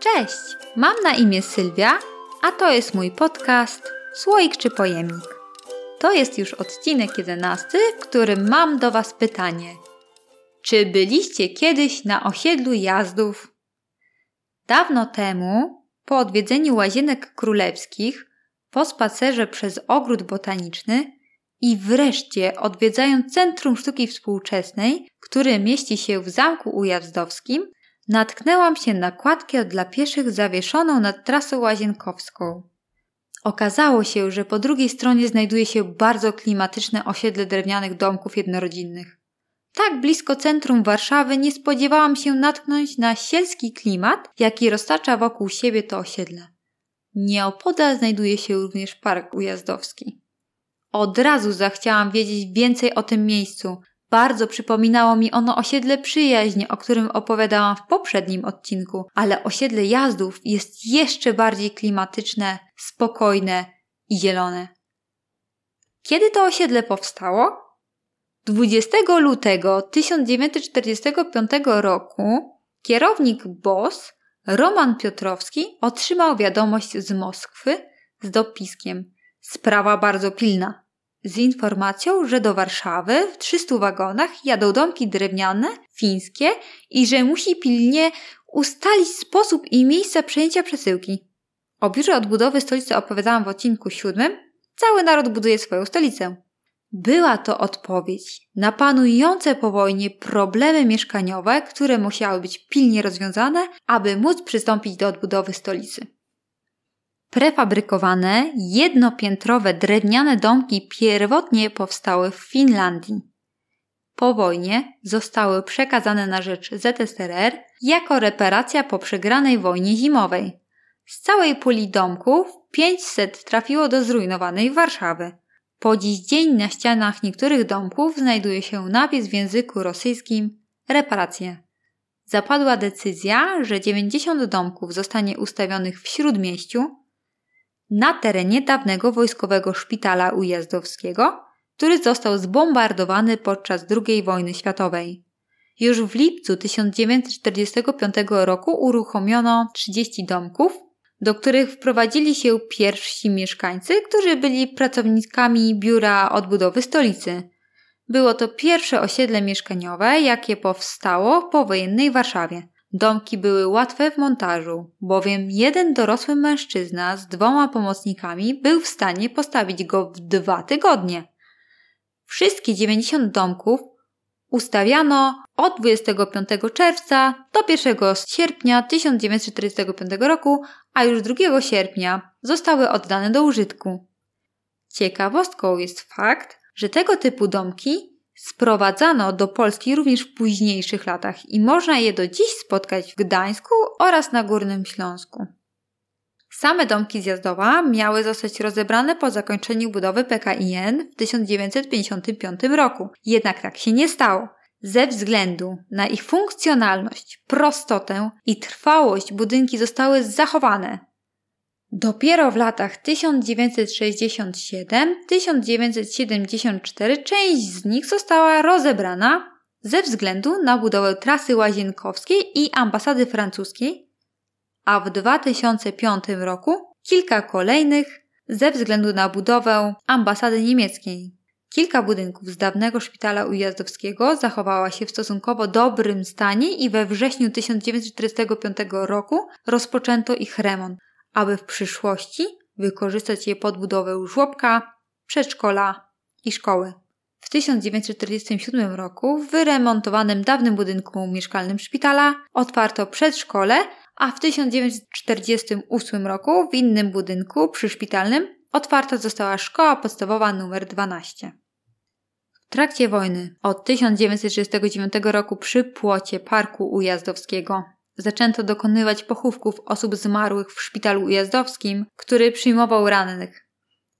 Cześć, mam na imię Sylwia, a to jest mój podcast Słoik czy Pojemnik. To jest już odcinek 11, w którym mam do Was pytanie. Czy byliście kiedyś na osiedlu jazdów? Dawno temu, po odwiedzeniu łazienek królewskich, po spacerze przez ogród botaniczny i wreszcie odwiedzając Centrum Sztuki Współczesnej, które mieści się w Zamku Ujazdowskim, natknęłam się na kładkę dla pieszych zawieszoną nad trasą łazienkowską. Okazało się, że po drugiej stronie znajduje się bardzo klimatyczne osiedle drewnianych domków jednorodzinnych. Tak blisko centrum Warszawy nie spodziewałam się natknąć na sielski klimat, jaki roztacza wokół siebie to osiedle. Nieopodal znajduje się również park ujazdowski. Od razu zachciałam wiedzieć więcej o tym miejscu. Bardzo przypominało mi ono osiedle przyjaźnie, o którym opowiadałam w poprzednim odcinku, ale osiedle jazdów jest jeszcze bardziej klimatyczne, spokojne i zielone. Kiedy to osiedle powstało? 20 lutego 1945 roku kierownik BOS Roman Piotrowski otrzymał wiadomość z Moskwy z dopiskiem Sprawa bardzo pilna. Z informacją, że do Warszawy w 300 wagonach jadą domki drewniane, fińskie i że musi pilnie ustalić sposób i miejsce przejęcia przesyłki. O biurze odbudowy stolicy opowiadałam w odcinku siódmym. Cały naród buduje swoją stolicę. Była to odpowiedź na panujące po wojnie problemy mieszkaniowe, które musiały być pilnie rozwiązane, aby móc przystąpić do odbudowy stolicy. Prefabrykowane, jednopiętrowe drewniane domki pierwotnie powstały w Finlandii. Po wojnie zostały przekazane na rzecz ZSRR jako reparacja po przegranej wojnie zimowej. Z całej puli domków 500 trafiło do zrujnowanej Warszawy. Po dziś dzień na ścianach niektórych domków znajduje się napis w języku rosyjskim reparacje. Zapadła decyzja, że 90 domków zostanie ustawionych w śródmieściu na terenie dawnego wojskowego szpitala ujazdowskiego, który został zbombardowany podczas II wojny światowej. Już w lipcu 1945 roku uruchomiono 30 domków, do których wprowadzili się pierwsi mieszkańcy, którzy byli pracownikami Biura Odbudowy Stolicy. Było to pierwsze osiedle mieszkaniowe, jakie powstało w powojennej Warszawie. Domki były łatwe w montażu, bowiem jeden dorosły mężczyzna z dwoma pomocnikami był w stanie postawić go w dwa tygodnie. Wszystkie 90 domków ustawiano od 25 czerwca do 1 sierpnia 1945 roku, a już 2 sierpnia zostały oddane do użytku. Ciekawostką jest fakt, że tego typu domki sprowadzano do Polski również w późniejszych latach i można je do dziś spotkać w Gdańsku oraz na Górnym Śląsku. Same domki zjazdowa miały zostać rozebrane po zakończeniu budowy PKIN w 1955 roku. Jednak tak się nie stało. Ze względu na ich funkcjonalność, prostotę i trwałość budynki zostały zachowane. Dopiero w latach 1967-1974 część z nich została rozebrana ze względu na budowę trasy łazienkowskiej i ambasady francuskiej, a w 2005 roku kilka kolejnych ze względu na budowę ambasady niemieckiej. Kilka budynków z dawnego szpitala ujazdowskiego zachowała się w stosunkowo dobrym stanie i we wrześniu 1945 roku rozpoczęto ich remont, aby w przyszłości wykorzystać je pod budowę żłobka, przedszkola i szkoły. W 1947 roku w wyremontowanym dawnym budynku mieszkalnym szpitala otwarto przedszkole, a w 1948 roku w innym budynku przyszpitalnym otwarta została szkoła podstawowa nr 12. W trakcie wojny od 1939 roku przy płocie Parku Ujazdowskiego zaczęto dokonywać pochówków osób zmarłych w szpitalu ujazdowskim, który przyjmował rannych.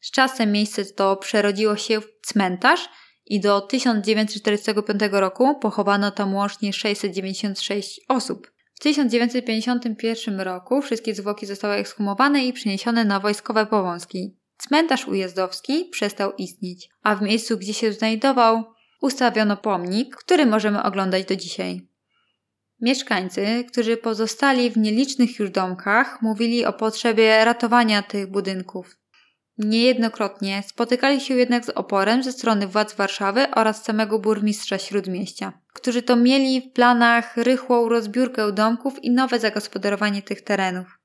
Z czasem miejsce to przerodziło się w cmentarz i do 1945 roku pochowano tam łącznie 696 osób. W 1951 roku wszystkie zwłoki zostały ekshumowane i przeniesione na wojskowe powązki. Cmentarz ujazdowski przestał istnieć, a w miejscu, gdzie się znajdował, ustawiono pomnik, który możemy oglądać do dzisiaj. Mieszkańcy, którzy pozostali w nielicznych już domkach, mówili o potrzebie ratowania tych budynków. Niejednokrotnie spotykali się jednak z oporem ze strony władz Warszawy oraz samego burmistrza śródmieścia, którzy to mieli w planach rychłą rozbiórkę domków i nowe zagospodarowanie tych terenów.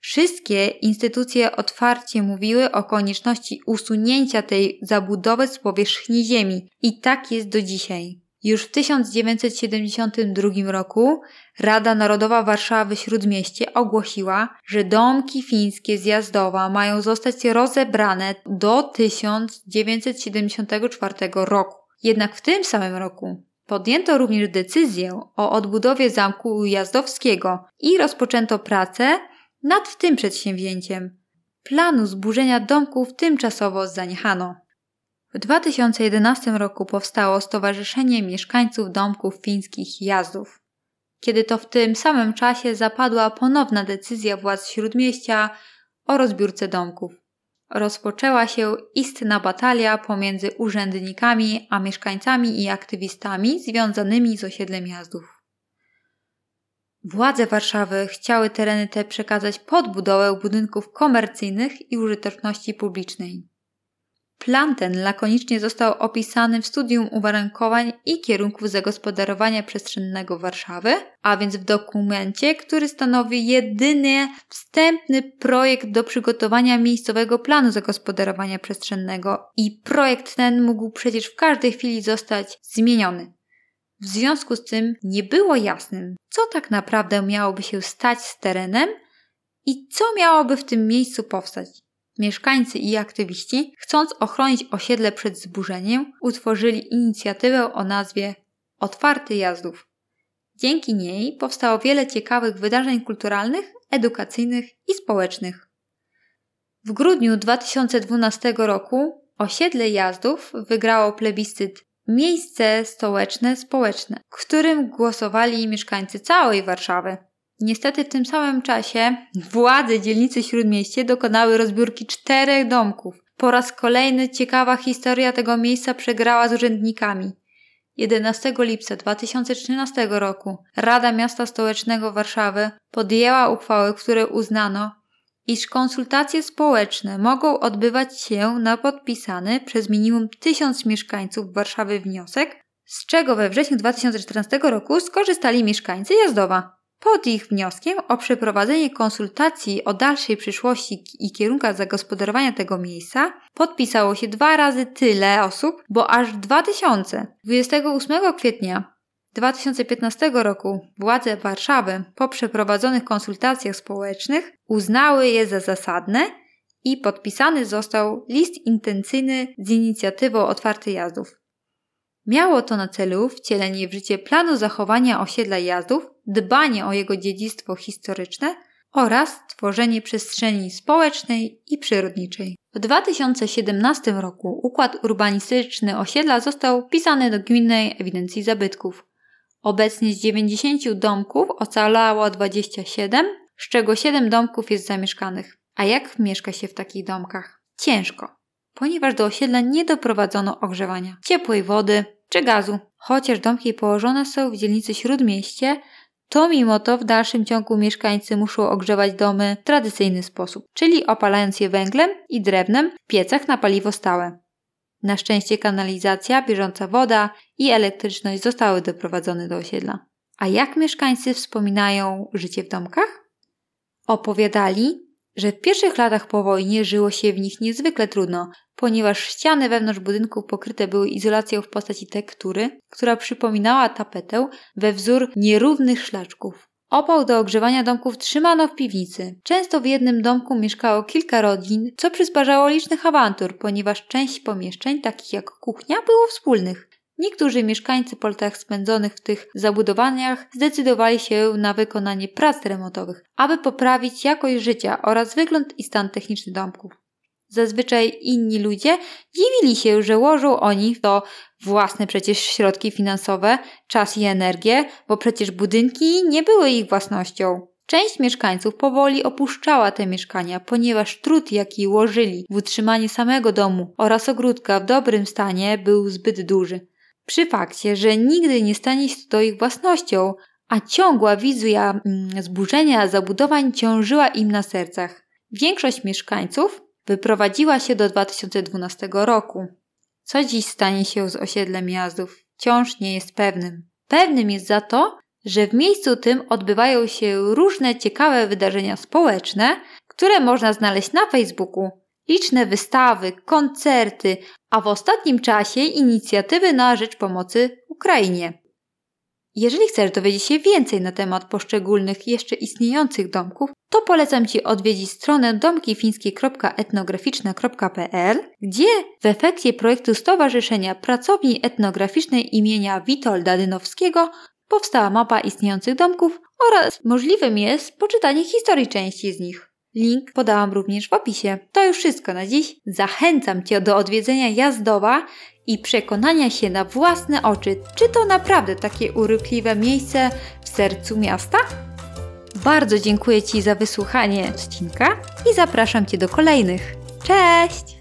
Wszystkie instytucje otwarcie mówiły o konieczności usunięcia tej zabudowy z powierzchni ziemi i tak jest do dzisiaj. Już w 1972 roku Rada Narodowa Warszawy Śródmieście ogłosiła, że domki fińskie z Jazdowa mają zostać rozebrane do 1974 roku. Jednak w tym samym roku podjęto również decyzję o odbudowie zamku jazdowskiego i rozpoczęto pracę nad tym przedsięwzięciem. Planu zburzenia domków tymczasowo zaniechano. W 2011 roku powstało Stowarzyszenie Mieszkańców Domków Fińskich Jazdów. Kiedy to w tym samym czasie zapadła ponowna decyzja władz śródmieścia o rozbiórce domków. Rozpoczęła się istna batalia pomiędzy urzędnikami a mieszkańcami i aktywistami związanymi z osiedlem Jazdów. Władze Warszawy chciały tereny te przekazać pod budowę budynków komercyjnych i użyteczności publicznej. Plan ten lakonicznie został opisany w studium uwarunkowań i kierunków zagospodarowania przestrzennego Warszawy, a więc w dokumencie, który stanowi jedyny wstępny projekt do przygotowania miejscowego planu zagospodarowania przestrzennego i projekt ten mógł przecież w każdej chwili zostać zmieniony. W związku z tym nie było jasnym, co tak naprawdę miałoby się stać z terenem i co miałoby w tym miejscu powstać. Mieszkańcy i aktywiści, chcąc ochronić osiedle przed zburzeniem, utworzyli inicjatywę o nazwie Otwarty Jazdów. Dzięki niej powstało wiele ciekawych wydarzeń kulturalnych, edukacyjnych i społecznych. W grudniu 2012 roku osiedle Jazdów wygrało plebiscyt Miejsce stołeczne społeczne, w którym głosowali mieszkańcy całej Warszawy. Niestety w tym samym czasie władze dzielnicy Śródmieście dokonały rozbiórki czterech domków. Po raz kolejny ciekawa historia tego miejsca przegrała z urzędnikami. 11 lipca 2013 roku Rada Miasta Stołecznego Warszawy podjęła uchwałę, w której uznano, iż konsultacje społeczne mogą odbywać się na podpisany przez minimum tysiąc mieszkańców Warszawy wniosek, z czego we wrześniu 2014 roku skorzystali mieszkańcy Jazdowa. Pod ich wnioskiem o przeprowadzenie konsultacji o dalszej przyszłości i kierunkach zagospodarowania tego miejsca podpisało się dwa razy tyle osób, bo aż 2000. 28 kwietnia 2015 roku władze Warszawy po przeprowadzonych konsultacjach społecznych uznały je za zasadne i podpisany został list intencyjny z inicjatywą Otwarty Jazdów. Miało to na celu wcielenie w życie planu zachowania osiedla jazdów, dbanie o jego dziedzictwo historyczne oraz tworzenie przestrzeni społecznej i przyrodniczej. W 2017 roku układ urbanistyczny osiedla został wpisany do Gminnej Ewidencji Zabytków. Obecnie z 90 domków ocalało 27, z czego 7 domków jest zamieszkanych. A jak mieszka się w takich domkach? Ciężko, ponieważ do osiedla nie doprowadzono ogrzewania, ciepłej wody czy gazu. Chociaż domki położone są w dzielnicy Śródmieście, to mimo to w dalszym ciągu mieszkańcy muszą ogrzewać domy w tradycyjny sposób, czyli opalając je węglem i drewnem w piecach na paliwo stałe. Na szczęście kanalizacja, bieżąca woda i elektryczność zostały doprowadzone do osiedla. A jak mieszkańcy wspominają życie w domkach? Opowiadali, że w pierwszych latach po wojnie żyło się w nich niezwykle trudno, ponieważ ściany wewnątrz budynków pokryte były izolacją w postaci tektury, która przypominała tapetę we wzór nierównych szlaczków. Opał do ogrzewania domków trzymano w piwnicy. Często w jednym domku mieszkało kilka rodzin, co przysparzało licznych awantur, ponieważ część pomieszczeń, takich jak kuchnia, było wspólnych. Niektórzy mieszkańcy po latach spędzonych w tych zabudowaniach zdecydowali się na wykonanie prac remontowych, aby poprawić jakość życia oraz wygląd i stan techniczny domków. Zazwyczaj inni ludzie dziwili się, że łożą oni w to własne przecież środki finansowe, czas i energię, bo przecież budynki nie były ich własnością. Część mieszkańców powoli opuszczała te mieszkania, ponieważ trud, jaki łożyli w utrzymanie samego domu oraz ogródka w dobrym stanie, był zbyt duży. Przy fakcie, że nigdy nie stanie się to ich własnością, a ciągła wizja mm, zburzenia zabudowań ciążyła im na sercach. Większość mieszkańców wyprowadziła się do 2012 roku. Co dziś stanie się z osiedlem Jazdów, wciąż nie jest pewnym. Pewnym jest za to, że w miejscu tym odbywają się różne ciekawe wydarzenia społeczne, które można znaleźć na Facebooku. Liczne wystawy, koncerty, a w ostatnim czasie inicjatywy na rzecz pomocy Ukrainie. Jeżeli chcesz dowiedzieć się więcej na temat poszczególnych jeszcze istniejących domków, to polecam Ci odwiedzić stronę domkifińskie.etnograficzne.pl, gdzie w efekcie projektu Stowarzyszenia Pracowni Etnograficznej imienia Witolda Dynowskiego powstała mapa istniejących domków oraz możliwym jest poczytanie historii części z nich. Link podałam również w opisie. To już wszystko na dziś. Zachęcam Cię do odwiedzenia Jazdowa i przekonania się na własne oczy, czy to naprawdę takie urykliwe miejsce w sercu miasta? Bardzo dziękuję Ci za wysłuchanie odcinka i zapraszam Cię do kolejnych. Cześć!